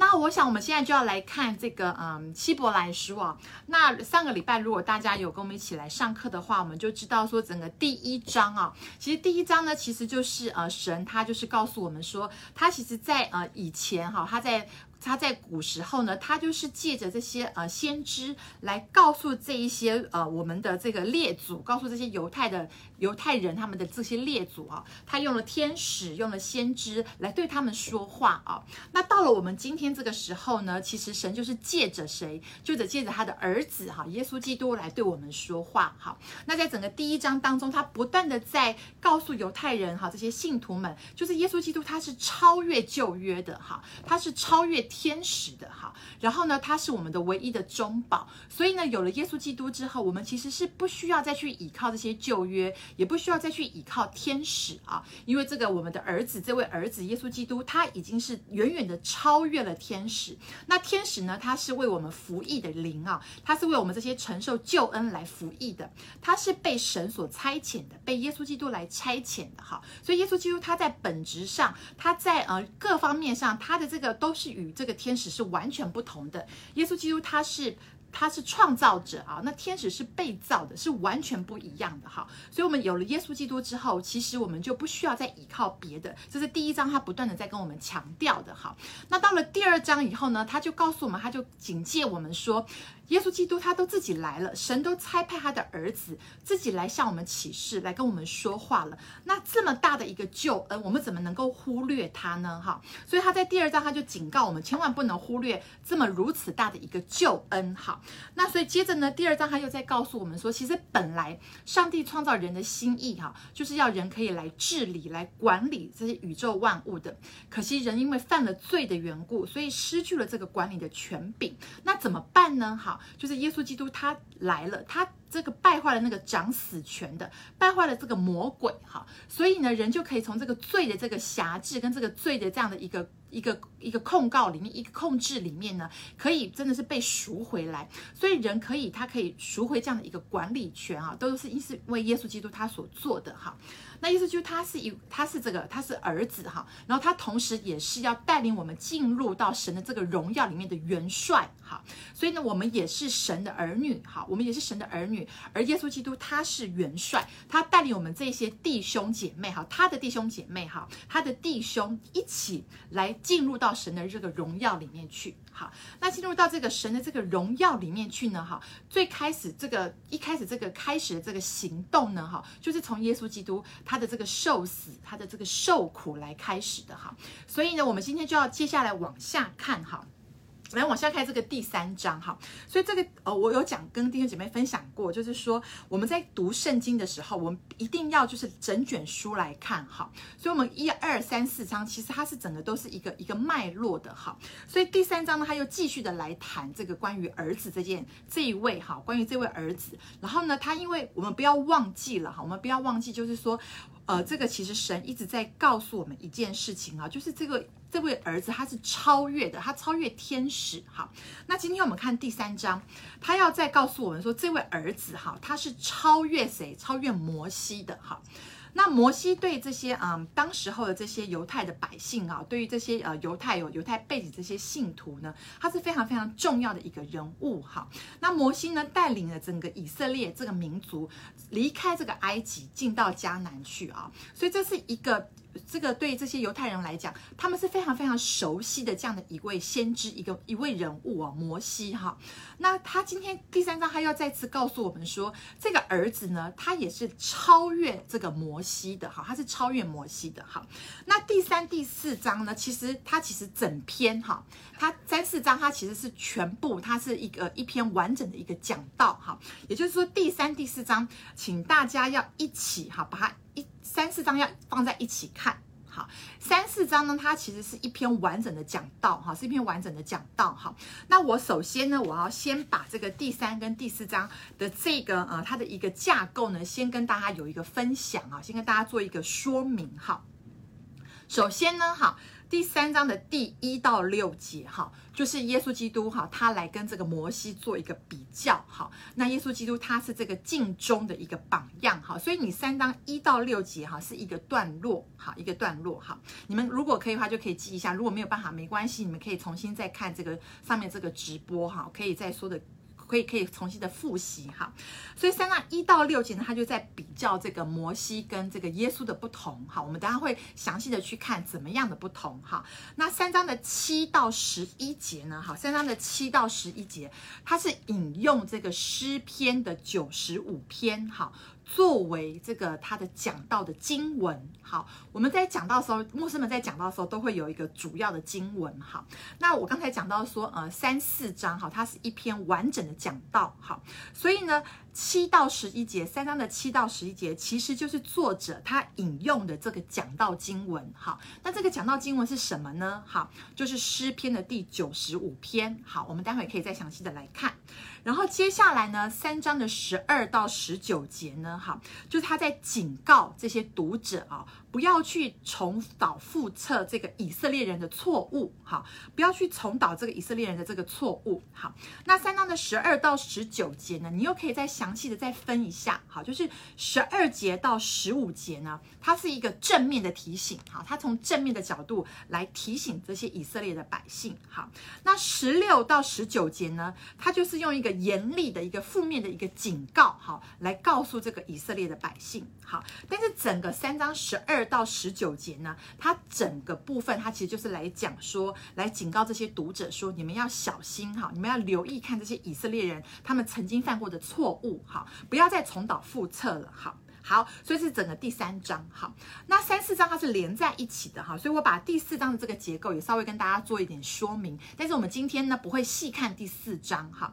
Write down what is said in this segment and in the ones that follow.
那我想我们现在就要来看这个嗯希伯来书啊。那上个礼拜如果大家有跟我们一起来上课的话，我们就知道说整个第一章啊，其实第一章呢，其实就是呃神他就是告诉我们说，他其实在呃以前哈，他在。他在古时候呢，他就是借着这些呃先知来告诉这一些呃我们的这个列祖，告诉这些犹太的犹太人他们的这些列祖啊，他用了天使，用了先知来对他们说话啊。那到了我们今天这个时候呢，其实神就是借着谁，就得借着他的儿子哈，耶稣基督来对我们说话哈。那在整个第一章当中，他不断的在告诉犹太人哈，这些信徒们，就是耶稣基督他是超越旧约的哈，他是超越。天使的哈，然后呢，他是我们的唯一的中保，所以呢，有了耶稣基督之后，我们其实是不需要再去依靠这些旧约，也不需要再去依靠天使啊，因为这个我们的儿子，这位儿子耶稣基督，他已经是远远的超越了天使。那天使呢，他是为我们服役的灵啊，他是为我们这些承受救恩来服役的，他是被神所差遣的，被耶稣基督来差遣的哈。所以耶稣基督他在本质上，他在呃各方面上，他的这个都是与这个。天使是完全不同的，耶稣基督他是他是创造者啊，那天使是被造的，是完全不一样的哈。所以，我们有了耶稣基督之后，其实我们就不需要再依靠别的。这是第一章他不断的在跟我们强调的哈。那到了第二章以后呢，他就告诉我们，他就警戒我们说。耶稣基督他都自己来了，神都差派他的儿子自己来向我们启示，来跟我们说话了。那这么大的一个救恩，我们怎么能够忽略他呢？哈，所以他在第二章他就警告我们，千万不能忽略这么如此大的一个救恩。哈，那所以接着呢，第二章他又在告诉我们说，其实本来上帝创造人的心意哈，就是要人可以来治理、来管理这些宇宙万物的。可惜人因为犯了罪的缘故，所以失去了这个管理的权柄。那怎么办呢？哈。就是耶稣基督他来了，他这个败坏了那个掌死权的，败坏了这个魔鬼哈，所以呢，人就可以从这个罪的这个辖制跟这个罪的这样的一个一个一个控告里面，一个控制里面呢，可以真的是被赎回来，所以人可以他可以赎回这样的一个管理权啊，都是因是为耶稣基督他所做的哈。那意思就是他是一他是这个他是儿子哈，然后他同时也是要带领我们进入到神的这个荣耀里面的元帅哈，所以呢，我们也是神的儿女哈，我们也是神的儿女，而耶稣基督他是元帅，他带领我们这些弟兄姐妹哈，他的弟兄姐妹哈，他的弟兄一起来进入到神的这个荣耀里面去。好，那进入到这个神的这个荣耀里面去呢？哈，最开始这个一开始这个开始的这个行动呢？哈，就是从耶稣基督他的这个受死，他的这个受苦来开始的哈。所以呢，我们今天就要接下来往下看哈。来往下看这个第三章哈，所以这个呃，我有讲跟弟兄姐妹分享过，就是说我们在读圣经的时候，我们一定要就是整卷书来看哈。所以，我们一二三四章其实它是整个都是一个一个脉络的哈。所以第三章呢，他又继续的来谈这个关于儿子这件这一位哈，关于这位儿子。然后呢，他因为我们不要忘记了哈，我们不要忘记，就是说呃，这个其实神一直在告诉我们一件事情啊，就是这个。这位儿子他是超越的，他超越天使。好，那今天我们看第三章，他要再告诉我们说，这位儿子哈，他是超越谁？超越摩西的。哈，那摩西对这些嗯，当时候的这些犹太的百姓啊，对于这些呃犹太有犹太背景这些信徒呢，他是非常非常重要的一个人物。哈，那摩西呢，带领了整个以色列这个民族离开这个埃及，进到迦南去啊，所以这是一个。这个对这些犹太人来讲，他们是非常非常熟悉的这样的一位先知，一个一位人物啊，摩西哈。那他今天第三章，他要再次告诉我们说，这个儿子呢，他也是超越这个摩西的哈，他是超越摩西的哈。那第三、第四章呢，其实他其实整篇哈，他三四章他其实是全部，它是一个一篇完整的一个讲道哈。也就是说，第三、第四章，请大家要一起哈，把它。一三四章要放在一起看，好，三四章呢，它其实是一篇完整的讲道，哈，是一篇完整的讲道，哈。那我首先呢，我要先把这个第三跟第四章的这个呃，它的一个架构呢，先跟大家有一个分享啊，先跟大家做一个说明，哈。首先呢，哈。第三章的第一到六节哈，就是耶稣基督哈，他来跟这个摩西做一个比较哈。那耶稣基督他是这个尽忠的一个榜样哈，所以你三章一到六节哈是一个段落哈，一个段落哈。你们如果可以的话，就可以记一下；如果没有办法，没关系，你们可以重新再看这个上面这个直播哈，可以再说的。可以可以重新的复习哈，所以三章一到六节呢，他就在比较这个摩西跟这个耶稣的不同哈。我们等下会详细的去看怎么样的不同哈。那三章的七到十一节呢，哈，三章的七到十一节，它是引用这个诗篇的九十五篇哈。作为这个他的讲到的经文，好，我们在讲到的时候，牧师们在讲到的时候都会有一个主要的经文，好，那我刚才讲到说，呃，三四章，好，它是一篇完整的讲道，好，所以呢。七到十一节，三章的七到十一节，其实就是作者他引用的这个讲道经文。好，那这个讲道经文是什么呢？好，就是诗篇的第九十五篇。好，我们待会可以再详细的来看。然后接下来呢，三章的十二到十九节呢，好，就是他在警告这些读者啊。不要去重蹈覆辙这个以色列人的错误，好，不要去重蹈这个以色列人的这个错误，好。那三章的十二到十九节呢，你又可以再详细的再分一下，好，就是十二节到十五节呢，它是一个正面的提醒，好，它从正面的角度来提醒这些以色列的百姓，好。那十六到十九节呢，它就是用一个严厉的一个负面的一个警告，好，来告诉这个以色列的百姓，好。但是整个三章十二。二到十九节呢，它整个部分，它其实就是来讲说，来警告这些读者说，你们要小心哈，你们要留意看这些以色列人他们曾经犯过的错误哈，不要再重蹈覆辙了哈。好，所以是整个第三章哈，那三四章它是连在一起的哈，所以我把第四章的这个结构也稍微跟大家做一点说明，但是我们今天呢不会细看第四章哈，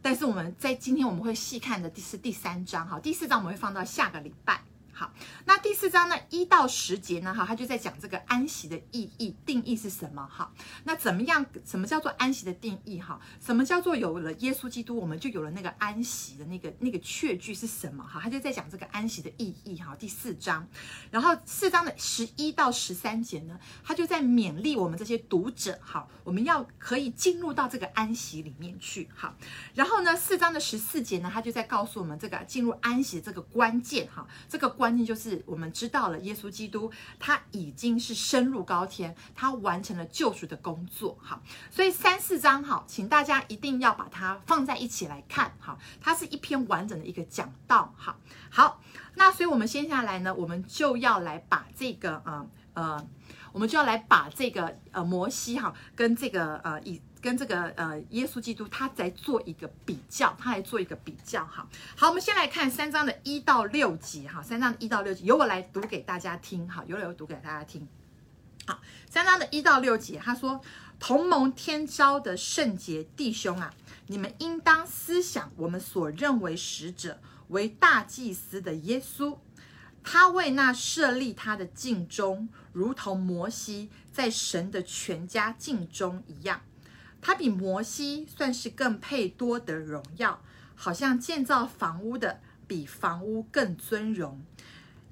但是我们在今天我们会细看的第是第三章哈，第四章我们会放到下个礼拜。好，那第四章呢，一到十节呢，哈，他就在讲这个安息的意义定义是什么？哈，那怎么样？什么叫做安息的定义？哈，什么叫做有了耶稣基督，我们就有了那个安息的那个那个确据是什么？哈，他就在讲这个安息的意义。哈，第四章，然后四章的十一到十三节呢，他就在勉励我们这些读者，哈，我们要可以进入到这个安息里面去。哈，然后呢，四章的十四节呢，他就在告诉我们这个进入安息这个关键。哈，这个。关关键就是我们知道了，耶稣基督他已经是升入高天，他完成了救赎的工作。好，所以三四章好，请大家一定要把它放在一起来看。好，它是一篇完整的一个讲道。好，好，那所以我们接下来呢，我们就要来把这个呃呃，我们就要来把这个呃摩西哈跟这个呃以。跟这个呃耶稣基督，他在做一个比较，他来做一个比较哈。好，我们先来看三章的一到六节哈，三章的一到六节，由我来读给大家听哈，由我读给大家听。好，三章的一到六节，他说：“同盟天召的圣洁弟兄啊，你们应当思想我们所认为使者为大祭司的耶稣，他为那设立他的尽忠，如同摩西在神的全家尽忠一样。”他比摩西算是更配多得荣耀，好像建造房屋的比房屋更尊荣，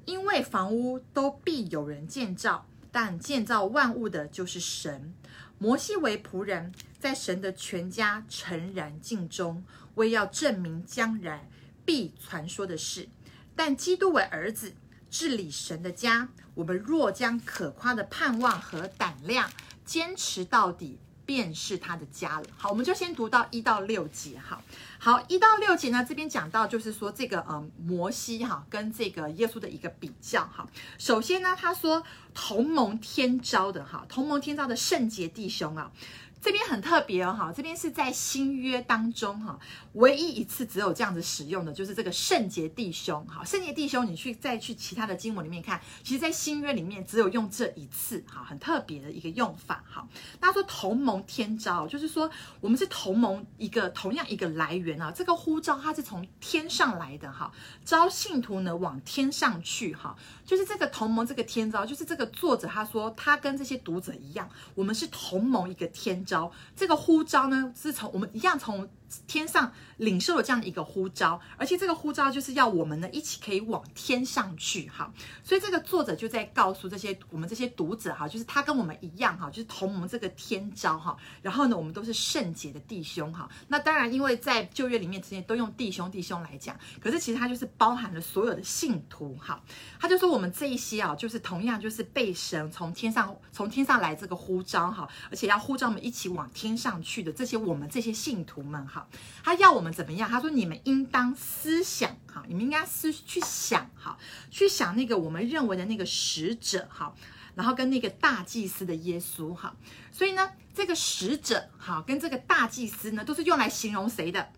因为房屋都必有人建造，但建造万物的就是神。摩西为仆人，在神的全家诚然尽忠，为要证明将来必传说的事。但基督为儿子，治理神的家，我们若将可夸的盼望和胆量坚持到底。便是他的家了。好，我们就先读到一到六节。哈，好，一到六节呢，这边讲到就是说这个呃摩西哈跟这个耶稣的一个比较哈。首先呢，他说同盟天朝的哈，同盟天朝的圣洁弟兄啊。这边很特别哦，哈，这边是在新约当中哈，唯一一次只有这样子使用的，就是这个圣洁弟兄，哈，圣洁弟兄，你去再去其他的经文里面看，其实，在新约里面只有用这一次，哈，很特别的一个用法，哈。大家说同盟天召，就是说我们是同盟一个同样一个来源啊，这个呼召它是从天上来的，哈，召信徒呢往天上去，哈，就是这个同盟这个天招，就是这个作者他说他跟这些读者一样，我们是同盟一个天。招这个呼召呢，是从我们一样从天上领受了这样的一个呼召，而且这个呼召就是要我们呢一起可以往天上去哈。所以这个作者就在告诉这些我们这些读者哈，就是他跟我们一样哈，就是同我们这个天召哈。然后呢，我们都是圣洁的弟兄哈。那当然，因为在旧约里面之前都用弟兄弟兄来讲，可是其实他就是包含了所有的信徒哈。他就说我们这一些啊，就是同样就是被神从天上从天上来这个呼召哈，而且要呼召我们一起往天上去的这些我们这些信徒们哈。他要我们怎么样？他说你们应当思想哈，你们应该思去想哈，去想那个我们认为的那个使者哈，然后跟那个大祭司的耶稣哈。所以呢，这个使者哈跟这个大祭司呢，都是用来形容谁的？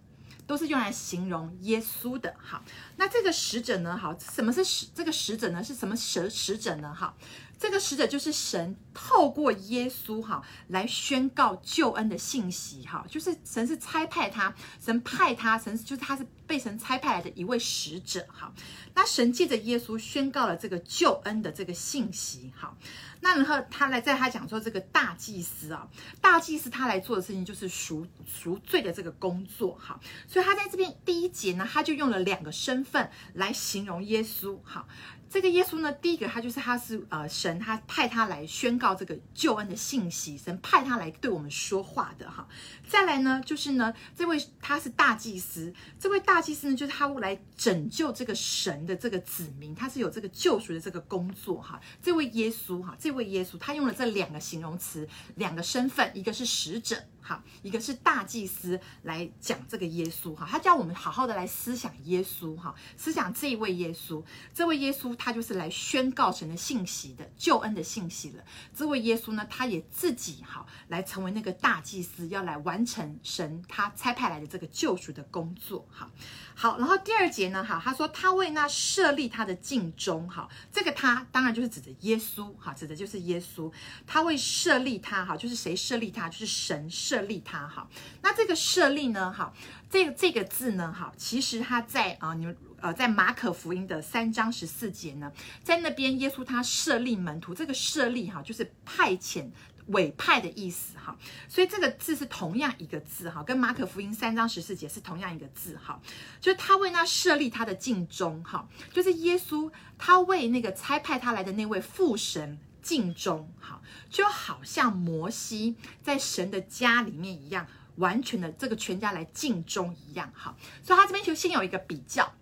都是用来形容耶稣的哈。那这个使者呢？好，什么是使这个使者呢？是什么使使者呢？哈。这个使者就是神透过耶稣哈来宣告救恩的信息哈，就是神是差派他，神派他，神就是他是被神差派来的一位使者哈。那神借着耶稣宣告了这个救恩的这个信息哈。那然后他来在他讲说这个大祭司啊，大祭司他来做的事情就是赎赎罪的这个工作哈。所以他在这边第一节呢，他就用了两个身份来形容耶稣哈。这个耶稣呢，第一个他就是他是呃神，他派他来宣告这个救恩的信息，神派他来对我们说话的哈。再来呢，就是呢，这位他是大祭司，这位大祭司呢，就是他来拯救这个神的这个子民，他是有这个救赎的这个工作哈。这位耶稣哈，这位耶稣，他用了这两个形容词，两个身份，一个是使者。好，一个是大祭司来讲这个耶稣哈，他叫我们好好的来思想耶稣哈，思想这一位耶稣，这位耶稣他就是来宣告神的信息的救恩的信息了。这位耶稣呢，他也自己哈来成为那个大祭司，要来完成神他差派来的这个救赎的工作哈。好然后第二节呢哈，他说他为那设立他的境中哈，这个他当然就是指的耶稣哈，指的就是耶稣，他为设立他哈，就是谁设立他，就是神设立他哈，那这个设立呢？哈，这个这个字呢？哈，其实他在啊，你们呃，在马可福音的三章十四节呢，在那边耶稣他设立门徒，这个设立哈，就是派遣、委派的意思哈，所以这个字是同样一个字哈，跟马可福音三章十四节是同样一个字哈，就是他为那设立他的境中哈，就是耶稣他为那个差派他来的那位父神。敬忠，哈，就好像摩西在神的家里面一样，完全的这个全家来敬忠一样，哈，所以他这边就先有一个比较，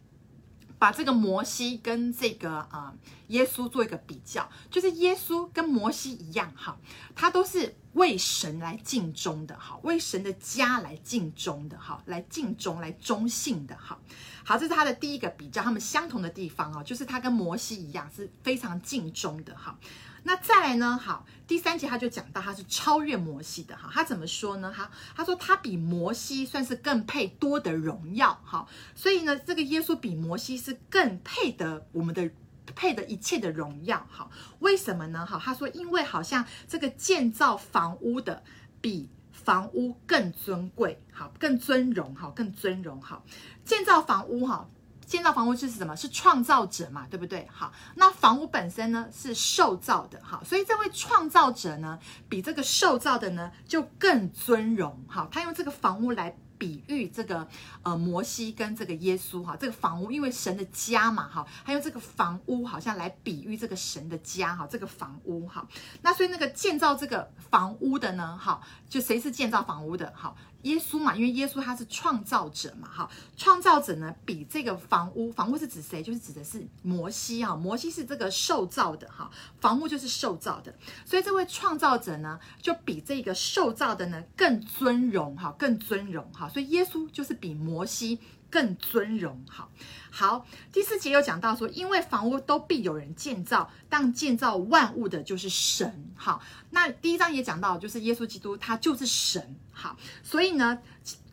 把这个摩西跟这个啊、耶稣做一个比较，就是耶稣跟摩西一样，哈，他都是为神来尽忠的，哈，为神的家来尽忠的，哈，来尽忠来忠信的，哈，好，这是他的第一个比较，他们相同的地方啊，就是他跟摩西一样是非常尽忠的，哈。那再来呢？好，第三节他就讲到他是超越摩西的哈，他怎么说呢？哈，他说他比摩西算是更配多的荣耀哈，所以呢，这个耶稣比摩西是更配得我们的配得一切的荣耀哈。为什么呢？哈，他说因为好像这个建造房屋的比房屋更尊贵，好，更尊荣哈，更尊荣哈，建造房屋哈。建造房屋是什么？是创造者嘛，对不对？好，那房屋本身呢是受造的，好，所以这位创造者呢比这个受造的呢就更尊荣，好，他用这个房屋来。比喻这个呃摩西跟这个耶稣哈，这个房屋因为神的家嘛哈，还有这个房屋好像来比喻这个神的家哈，这个房屋哈，那所以那个建造这个房屋的呢哈，就谁是建造房屋的哈？耶稣嘛，因为耶稣他是创造者嘛哈，创造者呢比这个房屋，房屋是指谁？就是指的是摩西啊，摩西是这个受造的哈，房屋就是受造的，所以这位创造者呢就比这个受造的呢更尊荣哈，更尊荣哈。所以耶稣就是比摩西更尊荣，好，好。第四节有讲到说，因为房屋都必有人建造，但建造万物的就是神，好。那第一章也讲到，就是耶稣基督他就是神，好。所以呢。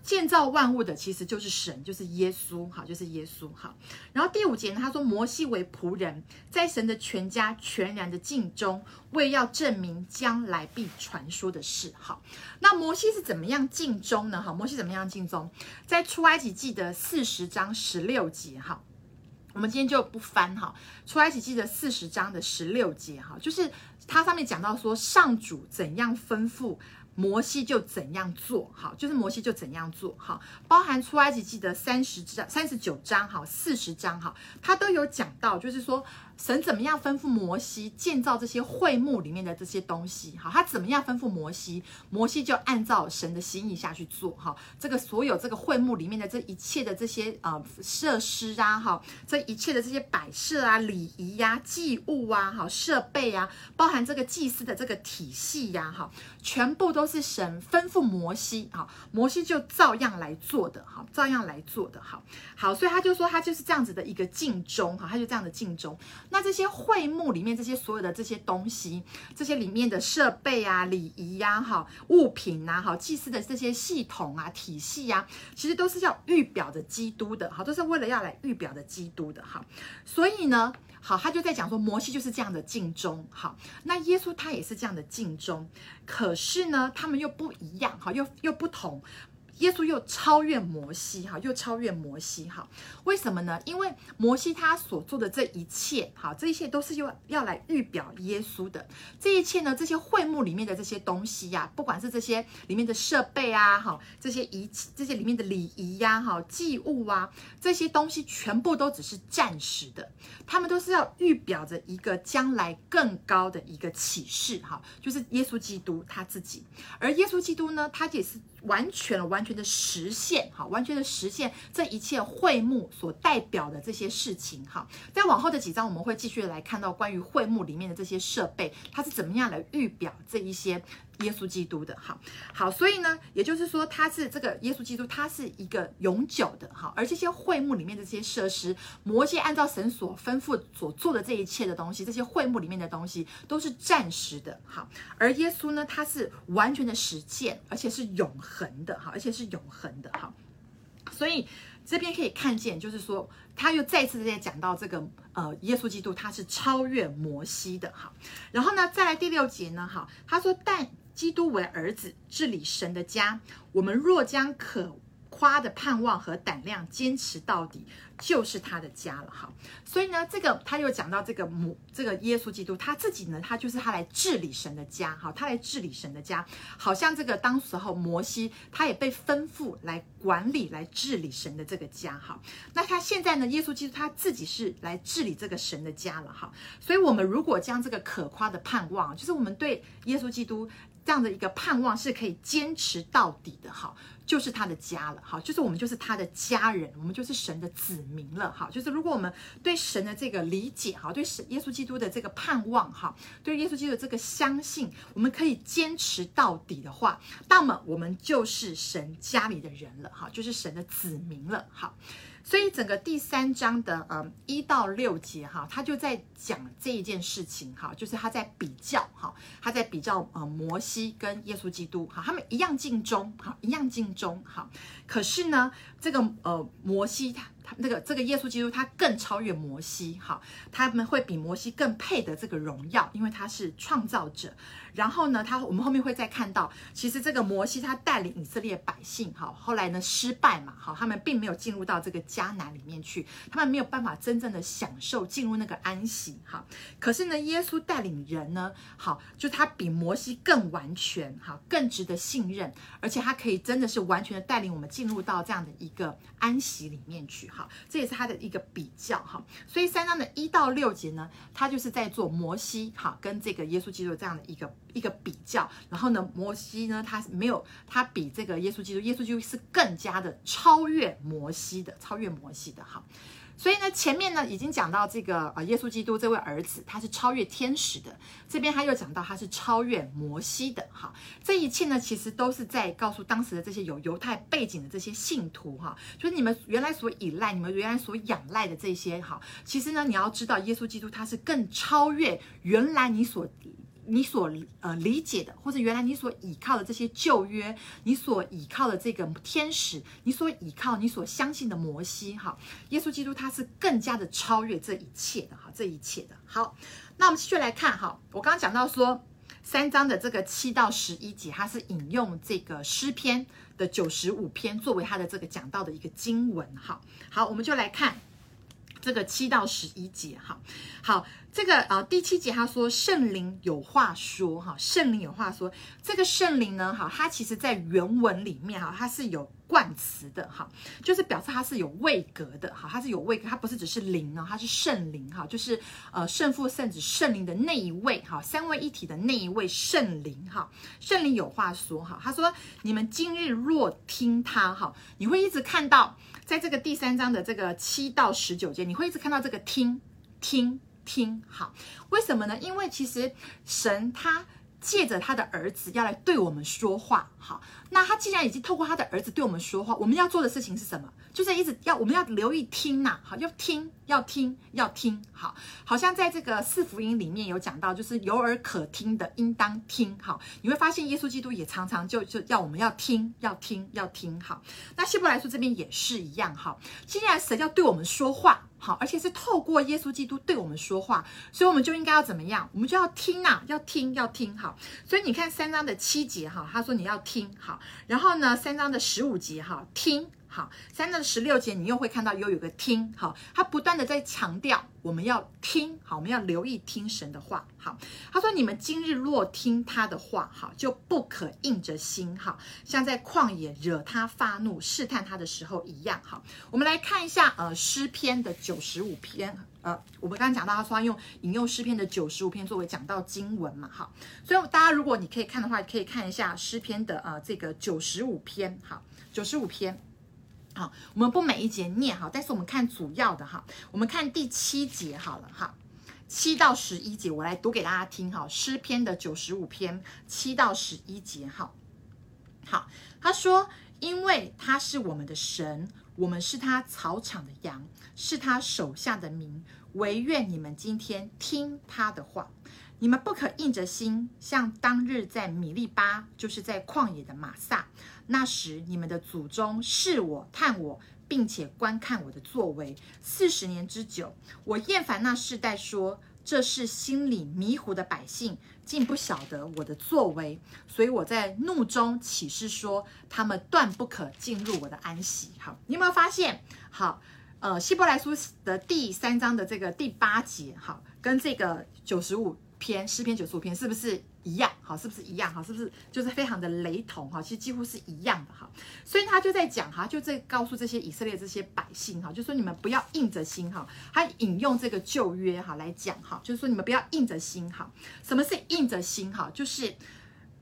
建造万物的其实就是神，就是耶稣，哈，就是耶稣，哈。然后第五节呢，他说摩西为仆人，在神的全家全然的尽忠，为要证明将来必传说的事，好。那摩西是怎么样尽忠呢？哈，摩西怎么样尽忠？在出埃及记的四十章十六节，哈，我们今天就不翻哈。出埃及记的四十章的十六节，哈，就是它上面讲到说，上主怎样吩咐。摩西就怎样做，好，就是摩西就怎样做，好，包含出埃及记的三十章、三十九章，好，四十章，好，他都有讲到，就是说。神怎么样吩咐摩西建造这些会幕里面的这些东西？哈，他怎么样吩咐摩西，摩西就按照神的心意下去做。哈，这个所有这个会幕里面的这一切的这些呃设施啊，哈，这一切的这些摆设啊、礼仪呀、祭物啊、哈设备啊，包含这个祭司的这个体系呀，哈，全部都是神吩咐摩西，哈，摩西就照样来做的，哈，照样来做的，好，好，所以他就说他就是这样子的一个尽忠，哈，他就这样的尽忠。那这些会幕里面这些所有的这些东西，这些里面的设备啊、礼仪呀、哈物品呐、啊、哈祭司的这些系统啊、体系呀、啊，其实都是要预表着基督的，哈，都是为了要来预表着基督的，哈。所以呢，好，他就在讲说，摩西就是这样的尽忠，好，那耶稣他也是这样的尽忠，可是呢，他们又不一样，哈，又又不同。耶稣又超越摩西，哈，又超越摩西，哈，为什么呢？因为摩西他所做的这一切，哈，这一切都是要要来预表耶稣的。这一切呢，这些会幕里面的这些东西呀，不管是这些里面的设备啊，哈，这些仪器，这些里面的礼仪呀，哈，祭物啊，这些东西全部都只是暂时的，他们都是要预表着一个将来更高的一个启示，哈，就是耶稣基督他自己。而耶稣基督呢，他也是。完全完全的实现，哈，完全的实现这一切会幕所代表的这些事情，哈，在往后的几章我们会继续来看到关于会幕里面的这些设备，它是怎么样来预表这一些。耶稣基督的，好好，所以呢，也就是说，他是这个耶稣基督，他是一个永久的，好，而这些会幕里面的这些设施，摩西按照神所吩咐所做的这一切的东西，这些会幕里面的东西都是暂时的，好，而耶稣呢，他是完全的实践，而且是永恒的，好，而且是永恒的，好，所以这边可以看见，就是说，他又再次在讲到这个，呃，耶稣基督他是超越摩西的，哈，然后呢，再来第六节呢，哈，他说但。基督为儿子治理神的家，我们若将可夸的盼望和胆量坚持到底，就是他的家了。哈，所以呢，这个他又讲到这个母，这个耶稣基督他自己呢，他就是他来治理神的家。哈，他来治理神的家，好像这个当时候摩西他也被吩咐来管理、来治理神的这个家。哈，那他现在呢，耶稣基督他自己是来治理这个神的家了。哈，所以我们如果将这个可夸的盼望，就是我们对耶稣基督。这样的一个盼望是可以坚持到底的，哈，就是他的家了，哈，就是我们就是他的家人，我们就是神的子民了，哈，就是如果我们对神的这个理解，哈，对神耶稣基督的这个盼望，哈，对耶稣基督的这个相信，我们可以坚持到底的话，那么我们就是神家里的人了，哈，就是神的子民了，哈。所以整个第三章的呃一到六节哈，他就在讲这一件事情哈，就是他在比较哈，他在比较呃摩西跟耶稣基督哈，他们一样尽忠哈，一样尽忠哈，可是呢，这个呃摩西他。那个这个耶稣基督他更超越摩西，哈，他们会比摩西更配得这个荣耀，因为他是创造者。然后呢，他我们后面会再看到，其实这个摩西他带领以色列百姓，哈，后来呢失败嘛，哈，他们并没有进入到这个迦南里面去，他们没有办法真正的享受进入那个安息，哈。可是呢，耶稣带领人呢，好，就他比摩西更完全，哈，更值得信任，而且他可以真的是完全的带领我们进入到这样的一个安息里面去。哈，这也是他的一个比较哈，所以三章的一到六节呢，他就是在做摩西哈跟这个耶稣基督这样的一个一个比较，然后呢，摩西呢他没有他比这个耶稣基督，耶稣基督是更加的超越摩西的，超越摩西的哈。所以呢，前面呢已经讲到这个呃，耶稣基督这位儿子，他是超越天使的。这边他又讲到他是超越摩西的。哈，这一切呢，其实都是在告诉当时的这些有犹太背景的这些信徒哈，就是你们原来所依赖、你们原来所仰赖的这些哈，其实呢，你要知道，耶稣基督他是更超越原来你所。你所呃理解的，或者原来你所倚靠的这些旧约，你所倚靠的这个天使，你所倚靠、你所相信的摩西，哈，耶稣基督他是更加的超越这一切的，哈，这一切的。好，那我们继续来看，哈，我刚刚讲到说三章的这个七到十一节，它是引用这个诗篇的九十五篇作为它的这个讲到的一个经文，哈，好，我们就来看这个七到十一节，哈，好。这个呃第七节他说圣灵有话说哈，圣灵有话说，这个圣灵呢哈，它其实在原文里面哈，它是有。冠词的哈，就是表示它是有位格的哈，它是有位格，它不是只是灵啊，它是圣灵哈，就是呃圣父、圣子、圣灵的那一位哈，三位一体的那一位圣灵哈，圣灵有话说哈，他说你们今日若听他哈，你会一直看到在这个第三章的这个七到十九节，你会一直看到这个听听听好，为什么呢？因为其实神他借着他的儿子要来对我们说话好。那他既然已经透过他的儿子对我们说话，我们要做的事情是什么？就是一直要我们要留意听呐，好，要听，要听，要听，好，好像在这个四福音里面有讲到，就是有耳可听的应当听，好，你会发现耶稣基督也常常就就要我们要听，要听，要听，好，那希伯来书这边也是一样，好，既然神要对我们说话，好，而且是透过耶稣基督对我们说话，所以我们就应该要怎么样？我们就要听呐，要听，要听，好，所以你看三章的七节，哈，他说你要听，好。然后呢，三章的十五节哈，听好；三章十六节，你又会看到又有个听好，他不断的在强调我们要听好，我们要留意听神的话好。他说：“你们今日若听他的话好，就不可硬着心好，像在旷野惹他发怒试探他的时候一样好。”我们来看一下呃诗篇的九十五篇。呃，我们刚刚讲到，他说他用引用诗篇的九十五篇作为讲到经文嘛，好，所以大家如果你可以看的话，可以看一下诗篇的呃这个九十五篇，好，九十五篇，好，我们不每一节念哈，但是我们看主要的哈，我们看第七节好了哈，七到十一节，我来读给大家听哈，诗篇的九十五篇七到十一节，好，好，他说，因为他是我们的神，我们是他草场的羊，是他手下的民。唯愿你们今天听他的话，你们不可硬着心，像当日在米利巴，就是在旷野的玛撒。那时你们的祖宗试我、探我，并且观看我的作为四十年之久。我厌烦那世代说，这是心里迷糊的百姓，竟不晓得我的作为。所以我在怒中起誓说，他们断不可进入我的安息。好，你有没有发现？好。呃，希伯来书的第三章的这个第八节，好，跟这个九十五篇诗篇九十五篇是不是一样？好，是不是一样？好，是不是就是非常的雷同？哈，其实几乎是一样的哈。所以他就在讲哈，就在告诉这些以色列这些百姓哈，就说你们不要硬着心哈。他引用这个旧约哈来讲哈，就是说你们不要硬着心哈。什么是硬着心哈？就是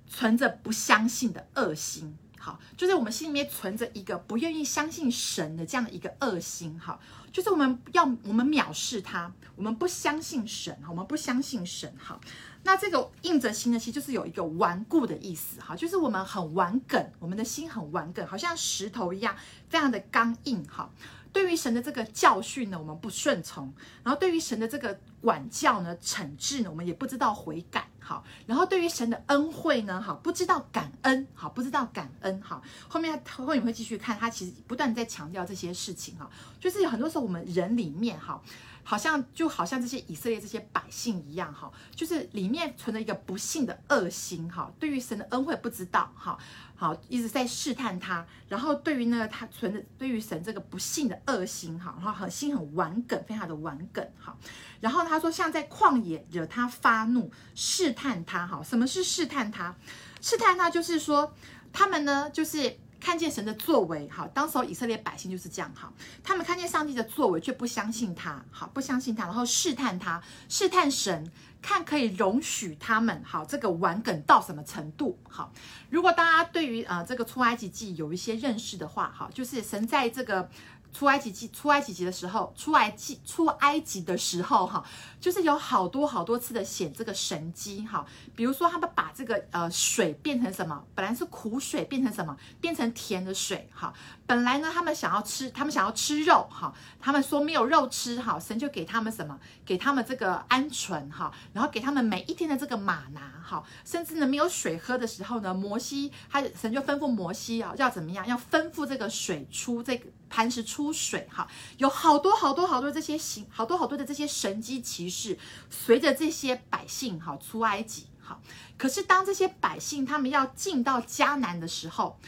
存着不相信的恶心。好，就是我们心里面存着一个不愿意相信神的这样的一个恶心，哈，就是我们要我们藐视他，我们不相信神，我们不相信神，哈，那这个硬着心呢，其实就是有一个顽固的意思，哈，就是我们很顽梗，我们的心很顽梗，好像石头一样，非常的刚硬，哈。对于神的这个教训呢，我们不顺从；然后对于神的这个管教呢、惩治呢，我们也不知道悔改。好，然后对于神的恩惠呢，好，不知道感恩。好，不知道感恩。好，后面后面你会继续看，他其实不断在强调这些事情。哈，就是有很多时候我们人里面，哈，好像就好像这些以色列这些百姓一样，哈，就是里面存着一个不信的恶心。哈，对于神的恩惠不知道。哈。好，一直在试探他，然后对于那个他存的对于神这个不信的恶心，哈，然后很心很顽梗，非常的顽梗，哈。然后他说，像在旷野惹他发怒，试探他，哈。什么是试探他？试探他就是说，他们呢，就是看见神的作为，好。当时候以色列百姓就是这样，哈。他们看见上帝的作为，却不相信他，好，不相信他，然后试探他，试探神。看可以容许他们好，这个玩梗到什么程度？好，如果大家对于呃这个出埃及记有一些认识的话，好，就是神在这个。出埃及记，出埃及记的时候，出埃及出埃及的时候，哈，就是有好多好多次的显这个神机，哈，比如说他们把这个呃水变成什么，本来是苦水变成什么，变成甜的水，哈，本来呢他们想要吃，他们想要吃肉，哈，他们说没有肉吃，哈，神就给他们什么，给他们这个鹌鹑，哈，然后给他们每一天的这个吗哪，哈，甚至呢没有水喝的时候呢，摩西他神就吩咐摩西啊，要怎么样，要吩咐这个水出这个。磐石出水，哈，有好多好多好多这些行，好多好多的这些神迹奇事，随着这些百姓哈出埃及，哈。可是当这些百姓他们要进到迦南的时候，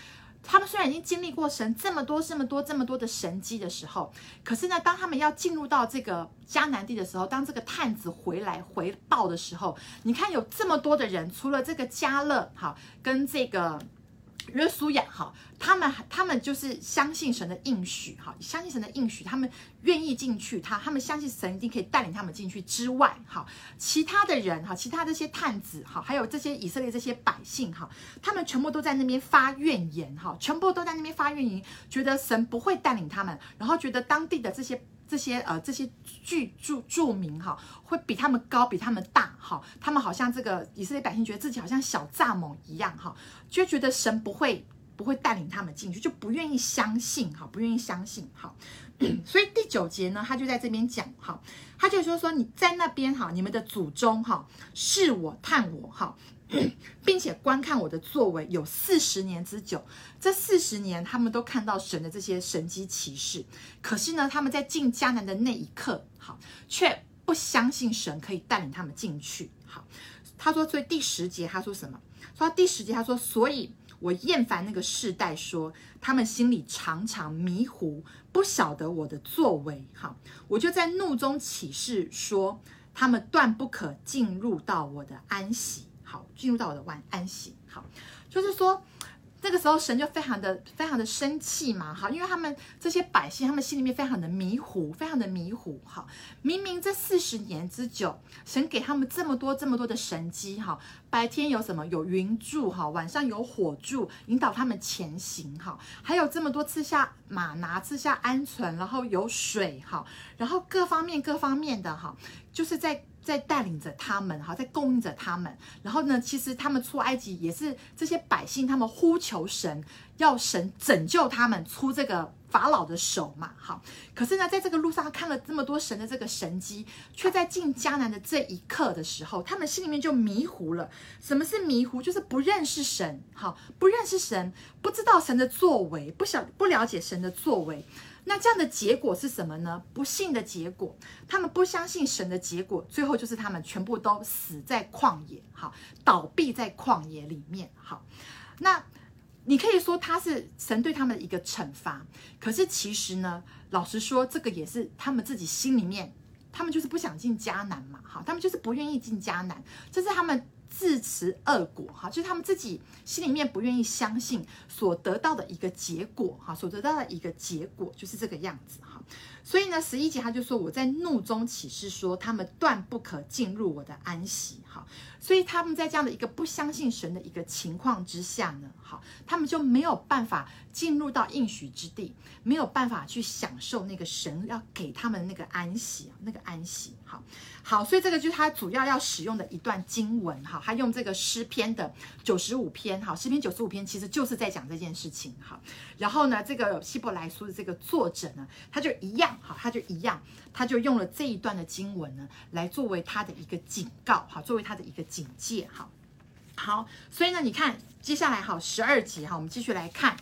他们虽然已经经历过神这么多、这么多、这么多的神迹的时候，可是呢，当他们要进入到这个迦南地的时候，当这个探子回来回报的时候，你看有这么多的人，除了这个迦勒，哈，跟这个。约书亚哈，他们他们就是相信神的应许哈，相信神的应许，他们愿意进去，他他们相信神一定可以带领他们进去之外哈，其他的人哈，其他这些探子哈，还有这些以色列这些百姓哈，他们全部都在那边发怨言哈，全部都在那边发怨言，觉得神不会带领他们，然后觉得当地的这些。这些呃，这些巨著著名哈，会比他们高，比他们大哈，他们好像这个以色列百姓觉得自己好像小蚱蜢一样哈，就觉得神不会不会带领他们进去，就不愿意相信哈，不愿意相信哈，所以第九节呢，他就在这边讲哈，他就说说你在那边哈，你们的祖宗哈，试我探我哈。并且观看我的作为有四十年之久，这四十年他们都看到神的这些神迹奇事，可是呢，他们在进迦南的那一刻，好，却不相信神可以带领他们进去。好，他说，所以第十节他说什么？说第十节他说，所以我厌烦那个世代，说他们心里常常迷糊，不晓得我的作为。好，我就在怒中起誓说，他们断不可进入到我的安息。好，进入到我的安安息。好，就是说，那个时候神就非常的非常的生气嘛。好，因为他们这些百姓，他们心里面非常的迷糊，非常的迷糊。好，明明这四十年之久，神给他们这么多这么多的神迹。哈，白天有什么？有云柱。哈，晚上有火柱，引导他们前行。哈，还有这么多次下马拿次下鹌鹑，然后有水。哈，然后各方面各方面的哈，就是在。在带领着他们，哈，在供应着他们。然后呢，其实他们出埃及也是这些百姓，他们呼求神，要神拯救他们出这个法老的手嘛，好。可是呢，在这个路上看了这么多神的这个神迹，却在进迦南的这一刻的时候，他们心里面就迷糊了。什么是迷糊？就是不认识神，好，不认识神，不知道神的作为，不晓不了解神的作为。那这样的结果是什么呢？不信的结果，他们不相信神的结果，最后就是他们全部都死在旷野，好，倒闭在旷野里面，好。那你可以说他是神对他们的一个惩罚，可是其实呢，老实说，这个也是他们自己心里面，他们就是不想进迦南嘛，好，他们就是不愿意进迦南，这是他们。自食恶果，哈，就是他们自己心里面不愿意相信所得到的一个结果，哈，所得到的一个结果就是这个样子，哈。所以呢，十一节他就说：“我在怒中起誓说，他们断不可进入我的安息。”哈，所以他们在这样的一个不相信神的一个情况之下呢，好，他们就没有办法进入到应许之地，没有办法去享受那个神要给他们那个安息，那个安息，好。好，所以这个就是他主要要使用的一段经文哈，他用这个诗篇的九十五篇哈，诗篇九十五篇其实就是在讲这件事情哈。然后呢，这个希伯来书的这个作者呢，他就一样哈，他就一样，他就用了这一段的经文呢，来作为他的一个警告哈，作为他的一个警戒哈。好，所以呢，你看接下来哈，十二集哈，我们继续来看。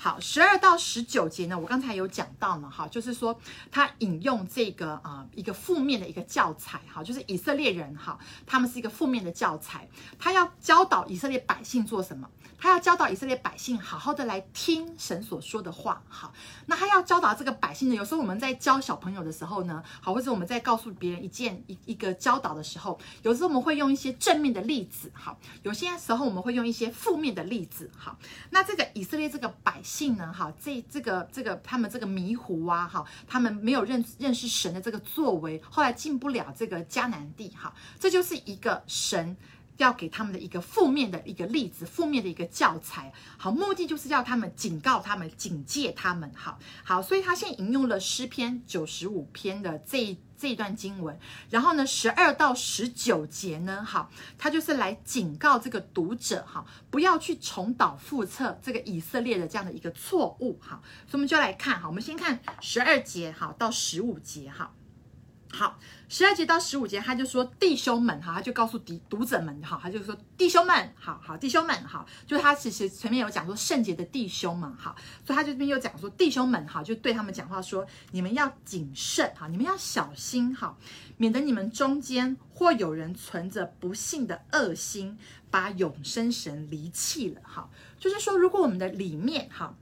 好，十二到十九节呢，我刚才有讲到呢，哈，就是说他引用这个啊、一个负面的一个教材，哈，就是以色列人哈，他们是一个负面的教材，他要教导以色列百姓做什么？他要教导以色列百姓好好的来听神所说的话，好，那他要教导这个百姓呢，有时候我们在教小朋友的时候呢，好，或者我们在告诉别人一件一一个教导的时候，有时候我们会用一些正面的例子，好，有些时候我们会用一些负面的例子，好，那这个以色列这个百姓。信呢？哈，这这个这个他们这个迷糊啊，哈，他们没有认认识神的这个作为，后来进不了这个迦南地，哈，这就是一个神要给他们的一个负面的一个例子，负面的一个教材，好，目的就是要他们警告他们，警戒他们，好好，所以他现在引用了诗篇九十五篇的这。这段经文，然后呢，十二到十九节呢，好，他就是来警告这个读者，哈，不要去重蹈覆辙这个以色列的这样的一个错误，哈，所以我们就来看，哈，我们先看十二节，哈，到十五节，哈，好，十二节到十五节，他就说弟兄们，哈，他就告诉读读者们，哈，他就说弟兄们，好好弟兄们，好，就他其实前面有讲说圣洁的弟兄们，哈，所以他这边又讲说弟兄们，哈，就对他们讲话说，你们要谨慎，哈，你们要小心，哈，免得你们中间或有人存着不信的恶心，把永生神离弃了，哈，就是说，如果我们的里面，哈。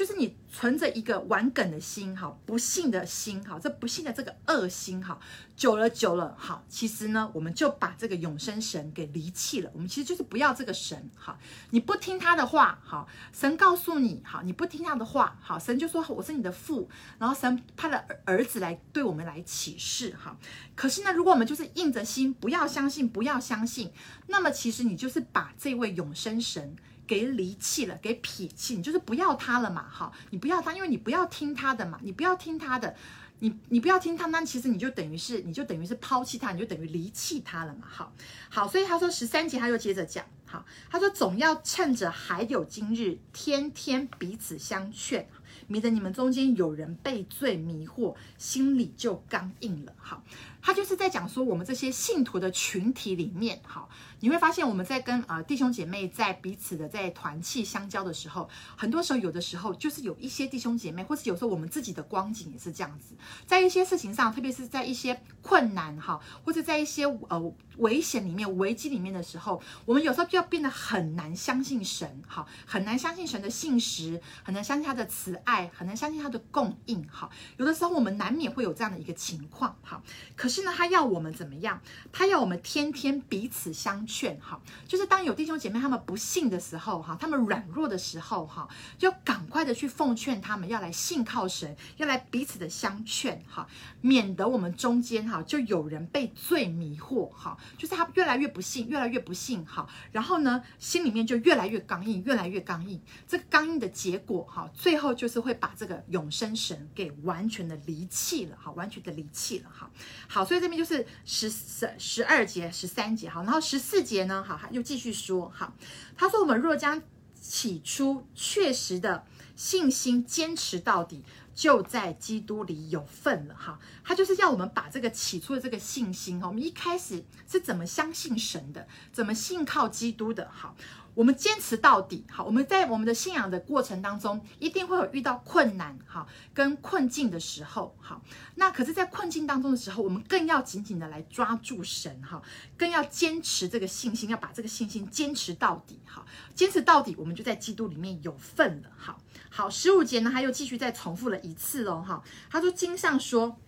就是你存着一个顽梗的心，哈，不信的心，哈，这不信的这个恶心，哈，久了久了，好，其实呢，我们就把这个永生神给离弃了。我们其实就是不要这个神，哈，你不听他的话，好，神告诉你，好，你不听他的话，好，神就说我是你的父，然后神派了儿子来对我们来启示，哈。可是呢，如果我们就是硬着心不要相信，不要相信，那么其实你就是把这位永生神。给离弃了，给撇弃，你就是不要他了嘛，哈，你不要他，因为你不要听他的嘛，你不要听他的，你你不要听他，那其实你就等于是，你就等于是抛弃他，你就等于离弃他了嘛，好，好，所以他说十三节他又接着讲，好，他说总要趁着还有今日，天天彼此相劝，免得你们中间有人被罪迷惑，心里就刚硬了，好。他就是在讲说，我们这些信徒的群体里面，好，你会发现我们在跟呃弟兄姐妹在彼此的在团契相交的时候，很多时候有的时候就是有一些弟兄姐妹，或是有时候我们自己的光景也是这样子，在一些事情上，特别是在一些困难哈，或者在一些呃危险里面、危机里面的时候，我们有时候就要变得很难相信神，好，很难相信神的信实，很难相信他的慈爱，很难相信他的供应，哈，有的时候我们难免会有这样的一个情况，哈，可。可是呢，他要我们怎么样？他要我们天天彼此相劝，哈，就是当有弟兄姐妹他们不信的时候，哈，他们软弱的时候，哈，就赶快的去奉劝他们要来信靠神，要来彼此的相劝，哈，免得我们中间哈就有人被罪迷惑，哈，就是他越来越不信，越来越不信，哈，然后呢，心里面就越来越刚硬，越来越刚硬。这个刚硬的结果，哈，最后就是会会把这个永生神给完全的离弃了，哈，完全的离弃了，哈，好。所以这边就是十十十二节、十三节，好，然后十四节呢，好，又继续说，好，他说我们若将起初确实的信心坚持到底，就在基督里有份了，哈，他就是要我们把这个起初的这个信心，哈，我们一开始是怎么相信神的，怎么信靠基督的，好。我们坚持到底，好，我们在我们的信仰的过程当中，一定会有遇到困难，好，跟困境的时候，好，那可是，在困境当中的时候，我们更要紧紧的来抓住神，哈，更要坚持这个信心，要把这个信心坚持到底，好，坚持到底，我们就在基督里面有份了，好，好，十五节呢，他又继续再重复了一次哦，哈，他说经上说，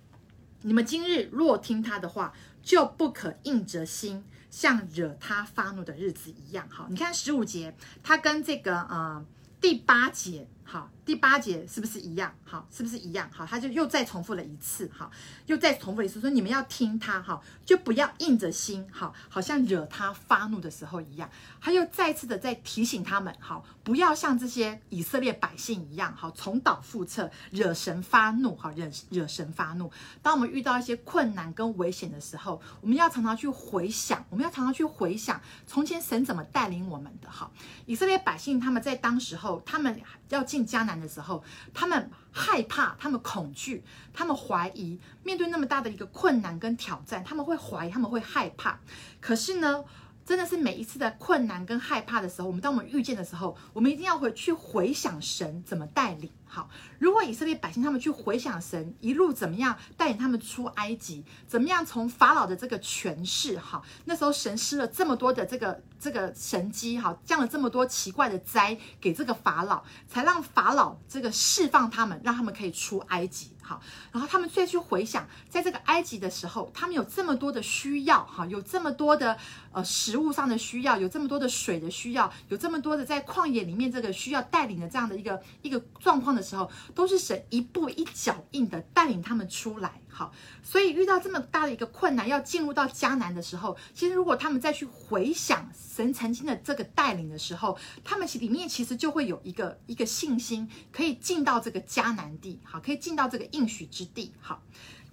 你们今日若听他的话，就不可硬着心。像惹他发怒的日子一样，好，你看十五节，他跟这个呃第八节。好，第八节是不是一样？好，是不是一样？好，他就又再重复了一次，好，又再重复一次，说你们要听他，哈，就不要硬着心，好，好像惹他发怒的时候一样。他又再次的在提醒他们，好，不要像这些以色列百姓一样，好，重蹈覆辙，惹神发怒，好，惹惹神发怒。当我们遇到一些困难跟危险的时候，我们要常常去回想，我们要常常去回想从前神怎么带领我们的，好，以色列百姓他们在当时候，他们要进。迦南的时候，他们害怕，他们恐惧，他们怀疑，面对那么大的一个困难跟挑战，他们会怀疑，他们会害怕。可是呢，真的是每一次的困难跟害怕的时候，我们当我们遇见的时候，我们一定要回去回想神怎么带领。好，如果以色列百姓他们去回想神一路怎么样带领他们出埃及，怎么样从法老的这个权势，哈，那时候神施了这么多的这个这个神迹，哈，降了这么多奇怪的灾给这个法老，才让法老这个释放他们，让他们可以出埃及。好，然后他们再去回想，在这个埃及的时候，他们有这么多的需要，哈，有这么多的呃食物上的需要，有这么多的水的需要，有这么多的在旷野里面这个需要带领的这样的一个一个状况的时候，都是神一步一脚印的带领他们出来。好，所以遇到这么大的一个困难，要进入到迦南的时候，其实如果他们再去回想神曾经的这个带领的时候，他们里面其实就会有一个一个信心，可以进到这个迦南地，好，可以进到这个应许之地。好，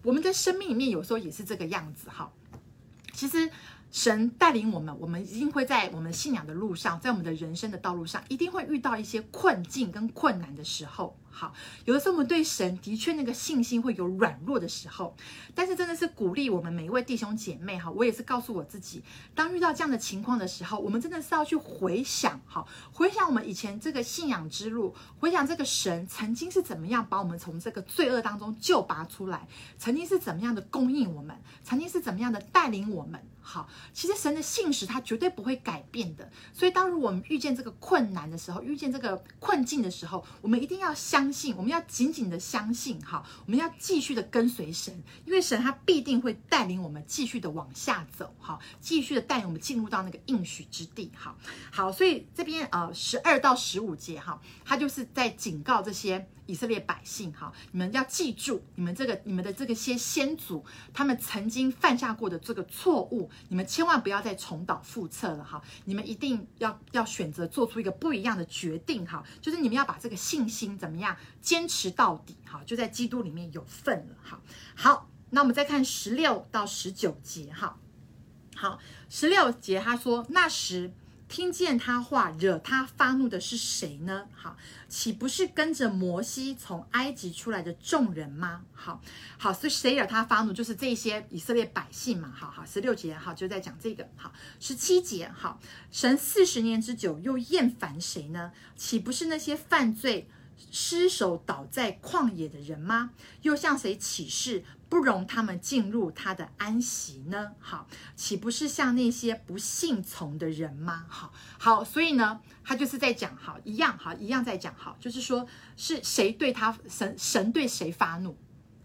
我们的生命里面有时候也是这个样子。好，其实神带领我们，我们一定会在我们信仰的路上，在我们的人生的道路上，一定会遇到一些困境跟困难的时候。好，有的时候我们对神的确那个信心会有软弱的时候，但是真的是鼓励我们每一位弟兄姐妹哈，我也是告诉我自己，当遇到这样的情况的时候，我们真的是要去回想哈，回想我们以前这个信仰之路，回想这个神曾经是怎么样把我们从这个罪恶当中救拔出来，曾经是怎么样的供应我们，曾经是怎么样的带领我们。好，其实神的信实他绝对不会改变的，所以当如我们遇见这个困难的时候，遇见这个困境的时候，我们一定要相相信，我们要紧紧的相信，哈，我们要继续的跟随神，因为神他必定会带领我们继续的往下走，哈，继续的带领我们进入到那个应许之地，哈，好，所以这边呃十二到十五节，哈，他就是在警告这些。以色列百姓，哈，你们要记住，你们这个、你们的这个些先祖，他们曾经犯下过的这个错误，你们千万不要再重蹈覆辙了，哈，你们一定要要选择做出一个不一样的决定，哈，就是你们要把这个信心怎么样坚持到底，哈，就在基督里面有份了，哈，好，那我们再看十六到十九节，哈，好，十六节他说那时。听见他话，惹他发怒的是谁呢？好，岂不是跟着摩西从埃及出来的众人吗？好好，所以谁惹他发怒？就是这些以色列百姓嘛。好好，十六节好就在讲这个。好，十七节好，神四十年之久又厌烦谁呢？岂不是那些犯罪失手倒在旷野的人吗？又向谁起誓？不容他们进入他的安息呢？好，岂不是像那些不信从的人吗？好好，所以呢，他就是在讲，好一样，好一样在讲，好，就是说是谁对他神神对谁发怒？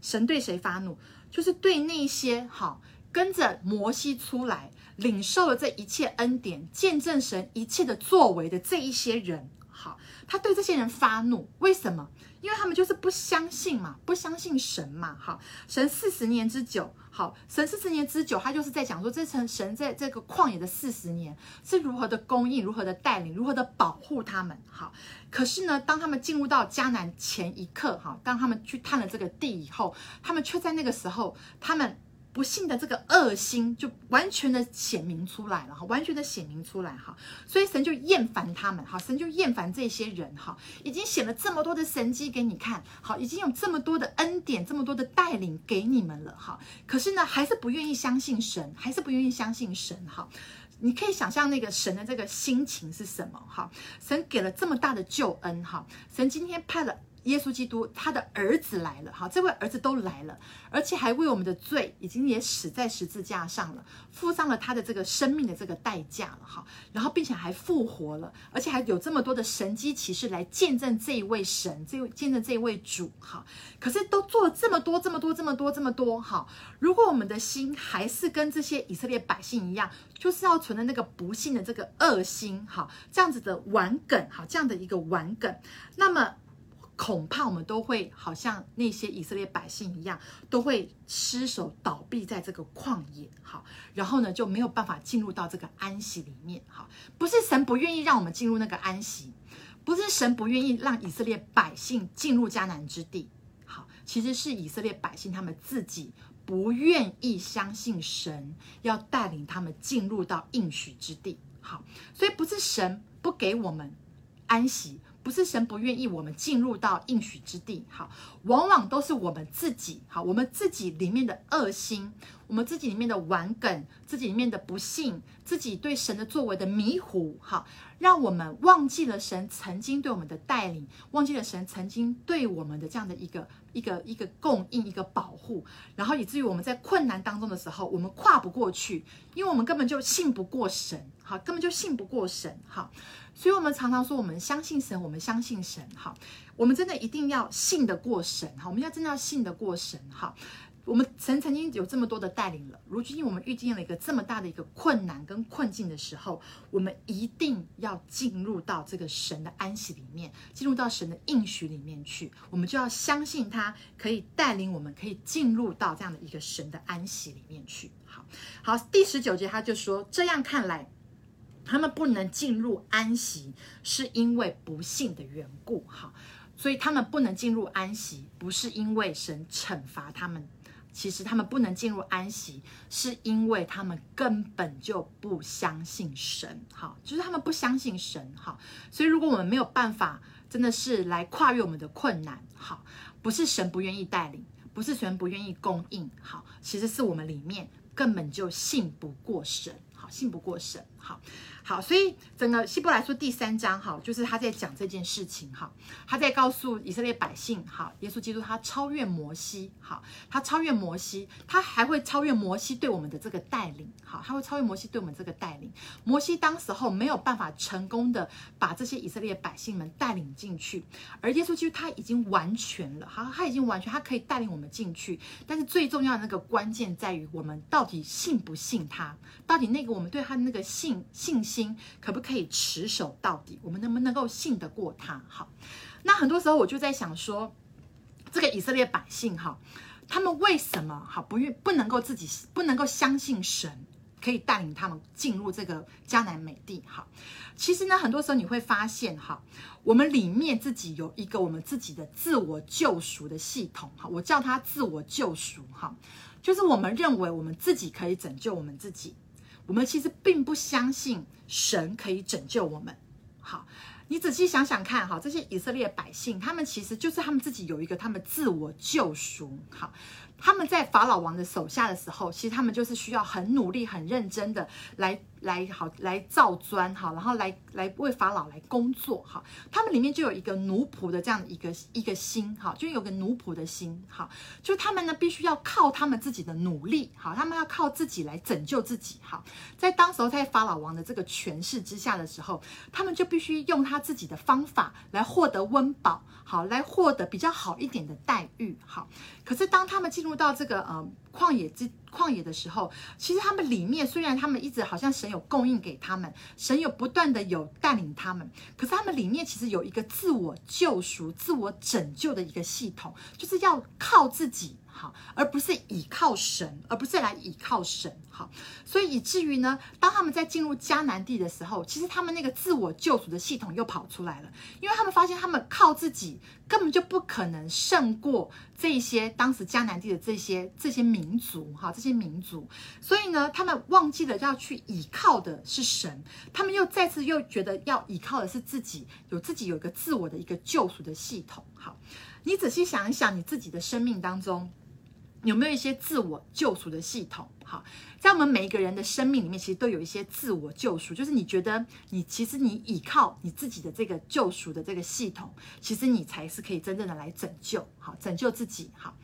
神对谁发怒？就是对那些好跟着摩西出来，领受了这一切恩典，见证神一切的作为的这一些人。好，他对这些人发怒，为什么？因为他们就是不相信嘛，不相信神嘛。好，神四十年之久，好，神四十年之久，他就是在讲说，这层神在这个旷野的四十年是如何的供应，如何的带领，如何的保护他们。好，可是呢，当他们进入到迦南前一刻，哈，当他们去探了这个地以后，他们却在那个时候，他们。不幸的这个恶心就完全的显明出来了哈，完全的显明出来哈，所以神就厌烦他们哈，神就厌烦这些人哈，已经显了这么多的神迹给你看，好，已经有这么多的恩典，这么多的带领给你们了哈，可是呢，还是不愿意相信神，还是不愿意相信神哈，你可以想象那个神的这个心情是什么哈？神给了这么大的救恩哈，神今天派了。耶稣基督，他的儿子来了，哈，这位儿子都来了，而且还为我们的罪，已经也死在十字架上了，付上了他的这个生命的这个代价了，哈，然后并且还复活了，而且还有这么多的神迹奇事来见证这一位神，这见证这一位主，哈，可是都做了这么多，这么多，这么多，这么多，哈，如果我们的心还是跟这些以色列百姓一样，就是要存的那个不幸的这个恶心，哈，这样子的顽梗，哈，这样的一个顽梗，那么。恐怕我们都会好像那些以色列百姓一样，都会失手倒闭在这个旷野，好，然后呢就没有办法进入到这个安息里面，好，不是神不愿意让我们进入那个安息，不是神不愿意让以色列百姓进入迦南之地，好，其实是以色列百姓他们自己不愿意相信神要带领他们进入到应许之地，好，所以不是神不给我们安息。不是神不愿意我们进入到应许之地，好，往往都是我们自己，好，我们自己里面的恶心，我们自己里面的顽梗，自己里面的不信，自己对神的作为的迷糊，哈，让我们忘记了神曾经对我们的带领，忘记了神曾经对我们的这样的一个一个一个供应，一个保护，然后以至于我们在困难当中的时候，我们跨不过去，因为我们根本就信不过神，哈，根本就信不过神，哈。所以，我们常常说，我们相信神，我们相信神，哈，我们真的一定要信得过神，哈，我们要真的要信得过神，哈。我们曾曾经有这么多的带领了，如今我们遇见了一个这么大的一个困难跟困境的时候，我们一定要进入到这个神的安息里面，进入到神的应许里面去，我们就要相信他可以带领我们，可以进入到这样的一个神的安息里面去。好，好，第十九节他就说，这样看来。他们不能进入安息，是因为不信的缘故，哈，所以他们不能进入安息，不是因为神惩罚他们，其实他们不能进入安息，是因为他们根本就不相信神。好，就是他们不相信神。好，所以如果我们没有办法，真的是来跨越我们的困难。好，不是神不愿意带领，不是神不愿意供应。好，其实是我们里面根本就信不过神。好，信不过神。好。好，所以整个希伯来书第三章，哈，就是他在讲这件事情，哈，他在告诉以色列百姓，哈，耶稣基督他超越摩西，好，他超越摩西，他还会超越摩西对我们的这个带领，好，他会超越摩西对我们这个带领。摩西当时候没有办法成功的把这些以色列百姓们带领进去，而耶稣基督他已经完全了，好，他已经完全，他可以带领我们进去。但是最重要的那个关键在于我们到底信不信他，到底那个我们对他的那个信信心。心可不可以持守到底？我们能不能够信得过他？好，那很多时候我就在想说，这个以色列百姓哈，他们为什么哈不愿不能够自己不能够相信神可以带领他们进入这个迦南美地？哈，其实呢，很多时候你会发现哈，我们里面自己有一个我们自己的自我救赎的系统哈，我叫它自我救赎哈，就是我们认为我们自己可以拯救我们自己。我们其实并不相信神可以拯救我们。好，你仔细想想看，哈，这些以色列百姓，他们其实就是他们自己有一个他们自我救赎。好，他们在法老王的手下的时候，其实他们就是需要很努力、很认真的来。来好来造砖哈，然后来来为法老来工作哈，他们里面就有一个奴仆的这样的一个一个心哈，就有个奴仆的心哈，就他们呢必须要靠他们自己的努力哈，他们要靠自己来拯救自己哈，在当时候在法老王的这个权势之下的时候，他们就必须用他自己的方法来获得温饱好，来获得比较好一点的待遇好，可是当他们进入到这个呃旷野之旷野的时候，其实他们里面虽然他们一直好像神有供应给他们，神有不断的有带领他们，可是他们里面其实有一个自我救赎、自我拯救的一个系统，就是要靠自己。好，而不是倚靠神，而不是来倚靠神。好，所以以至于呢，当他们在进入迦南地的时候，其实他们那个自我救赎的系统又跑出来了，因为他们发现他们靠自己根本就不可能胜过这些当时迦南地的这些这些民族。哈，这些民族，所以呢，他们忘记了要去倚靠的是神，他们又再次又觉得要倚靠的是自己，有自己有一个自我的一个救赎的系统。好，你仔细想一想，你自己的生命当中。有没有一些自我救赎的系统？好，在我们每一个人的生命里面，其实都有一些自我救赎。就是你觉得你其实你依靠你自己的这个救赎的这个系统，其实你才是可以真正的来拯救，好，拯救自己，好，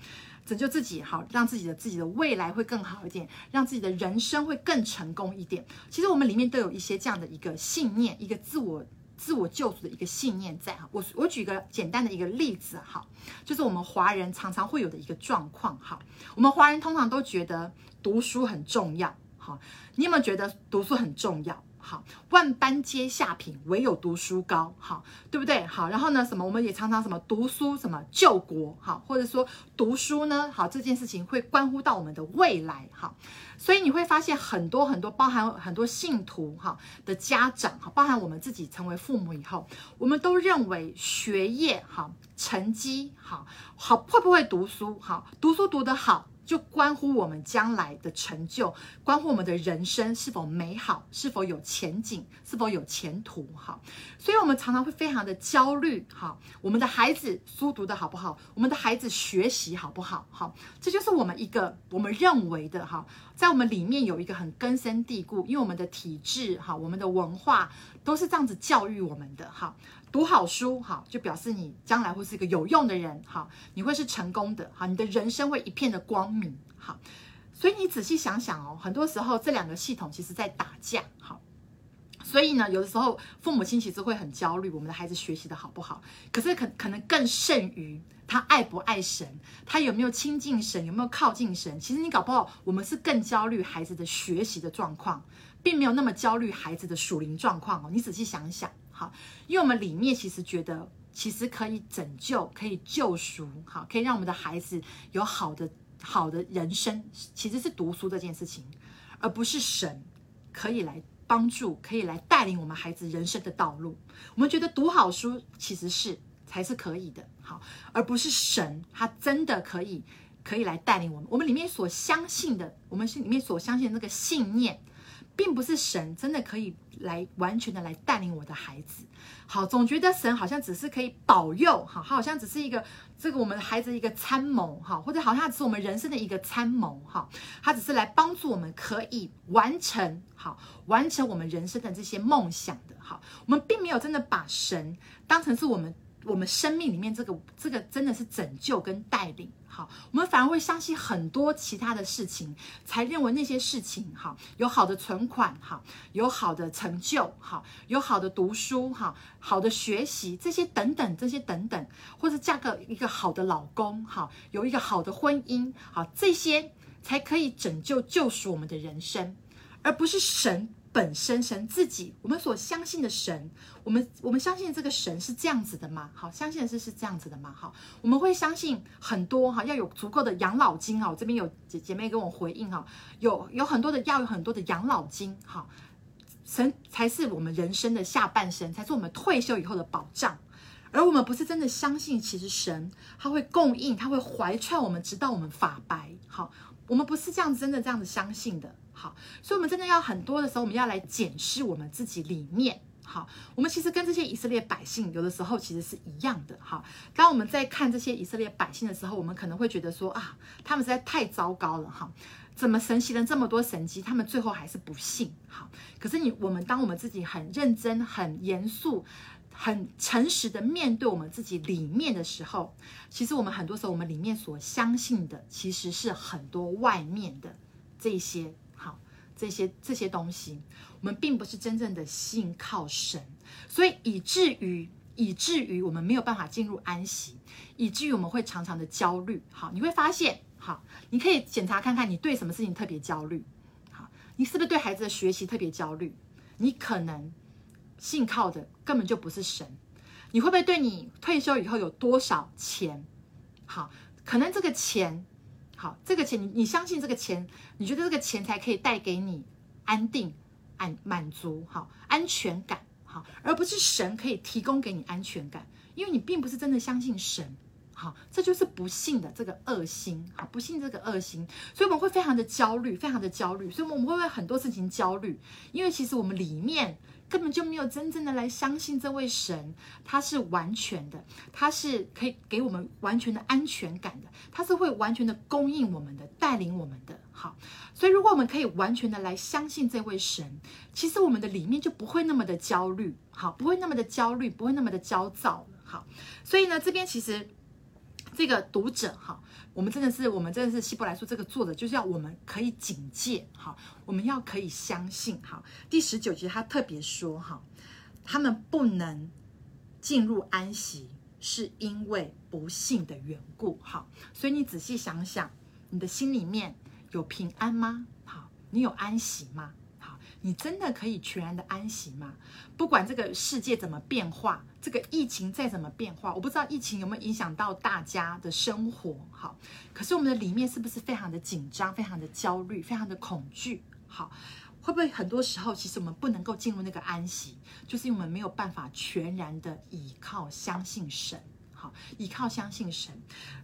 拯救自己，好，让自己的自己的未来会更好一点，让自己的人生会更成功一点。其实我们里面都有一些这样的一个信念，一个自我。自我救赎的一个信念在。哈，我我举个简单的一个例子哈，就是我们华人常常会有的一个状况哈，我们华人通常都觉得读书很重要哈，你有没有觉得读书很重要？好，万般皆下品，唯有读书高，好，对不对？好，然后呢，什么我们也常常什么读书什么救国，好，或者说读书呢，好，这件事情会关乎到我们的未来，好，所以你会发现很多很多包含很多信徒哈的家长，哈，包含我们自己成为父母以后，我们都认为学业好，成绩好，好会不会读书好，读书读得好。就关乎我们将来的成就，关乎我们的人生是否美好，是否有前景，是否有前途，哈。所以，我们常常会非常的焦虑，哈。我们的孩子书读得好不好？我们的孩子学习好不好？哈，这就是我们一个我们认为的，哈，在我们里面有一个很根深蒂固，因为我们的体制，哈，我们的文化都是这样子教育我们的，哈。读好书，好，就表示你将来会是一个有用的人，好，你会是成功的，好，你的人生会一片的光明，好，所以你仔细想想哦，很多时候这两个系统其实在打架，好，所以呢，有的时候父母亲其实会很焦虑，我们的孩子学习的好不好？可是可可能更甚于他爱不爱神，他有没有亲近神，有没有靠近神？其实你搞不好，我们是更焦虑孩子的学习的状况，并没有那么焦虑孩子的属灵状况哦。你仔细想想。好，因为我们里面其实觉得，其实可以拯救，可以救赎，好，可以让我们的孩子有好的好的人生，其实是读书这件事情，而不是神可以来帮助，可以来带领我们孩子人生的道路。我们觉得读好书其实是才是可以的，好，而不是神他真的可以可以来带领我们。我们里面所相信的，我们是里面所相信的那个信念，并不是神真的可以来完全的来带领我的孩子。好，总觉得神好像只是可以保佑，哈，他好像只是一个这个我们的孩子一个参谋，哈，或者好像只是我们人生的一个参谋，哈，他只是来帮助我们可以完成，好，完成我们人生的这些梦想的，哈，我们并没有真的把神当成是我们。我们生命里面这个这个真的是拯救跟带领，好，我们反而会相信很多其他的事情，才认为那些事情，好，有好的存款，好，有好的成就，好，有好的读书，好，好的学习，这些等等，这些等等，或者嫁个一个好的老公，好，有一个好的婚姻，好，这些才可以拯救救赎我们的人生，而不是神。本身神自己，我们所相信的神，我们我们相信这个神是这样子的吗？好，相信的是是这样子的吗？好，我们会相信很多哈，要有足够的养老金哈。这边有姐姐妹跟我回应哈，有有很多的要有很多的养老金哈，神才是我们人生的下半生，才是我们退休以后的保障。而我们不是真的相信，其实神他会供应，他会怀揣我们，直到我们发白。好，我们不是这样真的这样子相信的。好，所以，我们真的要很多的时候，我们要来检视我们自己里面。好，我们其实跟这些以色列百姓有的时候其实是一样的。哈，当我们在看这些以色列百姓的时候，我们可能会觉得说啊，他们实在太糟糕了。哈，怎么神奇了这么多神迹，他们最后还是不信？好，可是你我们当我们自己很认真、很严肃、很诚实的面对我们自己里面的时候，其实我们很多时候我们里面所相信的，其实是很多外面的这些。这些这些东西，我们并不是真正的信靠神，所以以至于以至于我们没有办法进入安息，以至于我们会常常的焦虑。好，你会发现，好，你可以检查看看，你对什么事情特别焦虑？好，你是不是对孩子的学习特别焦虑？你可能信靠的根本就不是神。你会不会对你退休以后有多少钱？好，可能这个钱。好，这个钱你你相信这个钱，你觉得这个钱才可以带给你安定、安满足、好安全感，好，而不是神可以提供给你安全感，因为你并不是真的相信神，好，这就是不信的这个恶心，好，不信这个恶心，所以我们会非常的焦虑，非常的焦虑，所以我们会为很多事情焦虑，因为其实我们里面。根本就没有真正的来相信这位神，他是完全的，他是可以给我们完全的安全感的，他是会完全的供应我们的，带领我们的。好，所以如果我们可以完全的来相信这位神，其实我们的里面就不会那么的焦虑，好，不会那么的焦虑，不会那么的焦躁。好，所以呢，这边其实。这个读者哈，我们真的是，我们真的是希伯来书这个作者，就是要我们可以警戒哈，我们要可以相信哈。第十九节他特别说哈，他们不能进入安息，是因为不信的缘故。哈，所以你仔细想想，你的心里面有平安吗？好，你有安息吗？你真的可以全然的安息吗？不管这个世界怎么变化，这个疫情再怎么变化，我不知道疫情有没有影响到大家的生活。好，可是我们的里面是不是非常的紧张、非常的焦虑、非常的恐惧？好，会不会很多时候其实我们不能够进入那个安息，就是因为我们没有办法全然的依靠、相信神。好，依靠、相信神。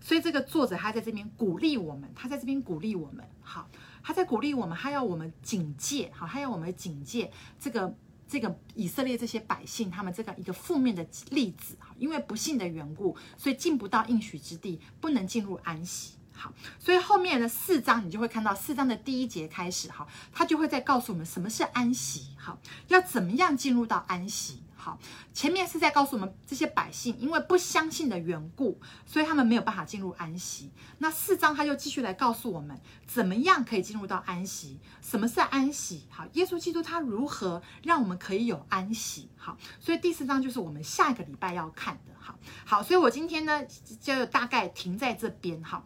所以这个作者他在这边鼓励我们，他在这边鼓励我们。好。他在鼓励我们，他要我们警戒，好，他要我们警戒这个这个以色列这些百姓，他们这个一个负面的例子，因为不信的缘故，所以进不到应许之地，不能进入安息，好，所以后面的四章你就会看到四章的第一节开始，哈，他就会在告诉我们什么是安息，好，要怎么样进入到安息。好，前面是在告诉我们这些百姓，因为不相信的缘故，所以他们没有办法进入安息。那四章他又继续来告诉我们，怎么样可以进入到安息？什么是安息？好，耶稣基督他如何让我们可以有安息？好，所以第四章就是我们下一个礼拜要看的。好，好，所以我今天呢就大概停在这边。好，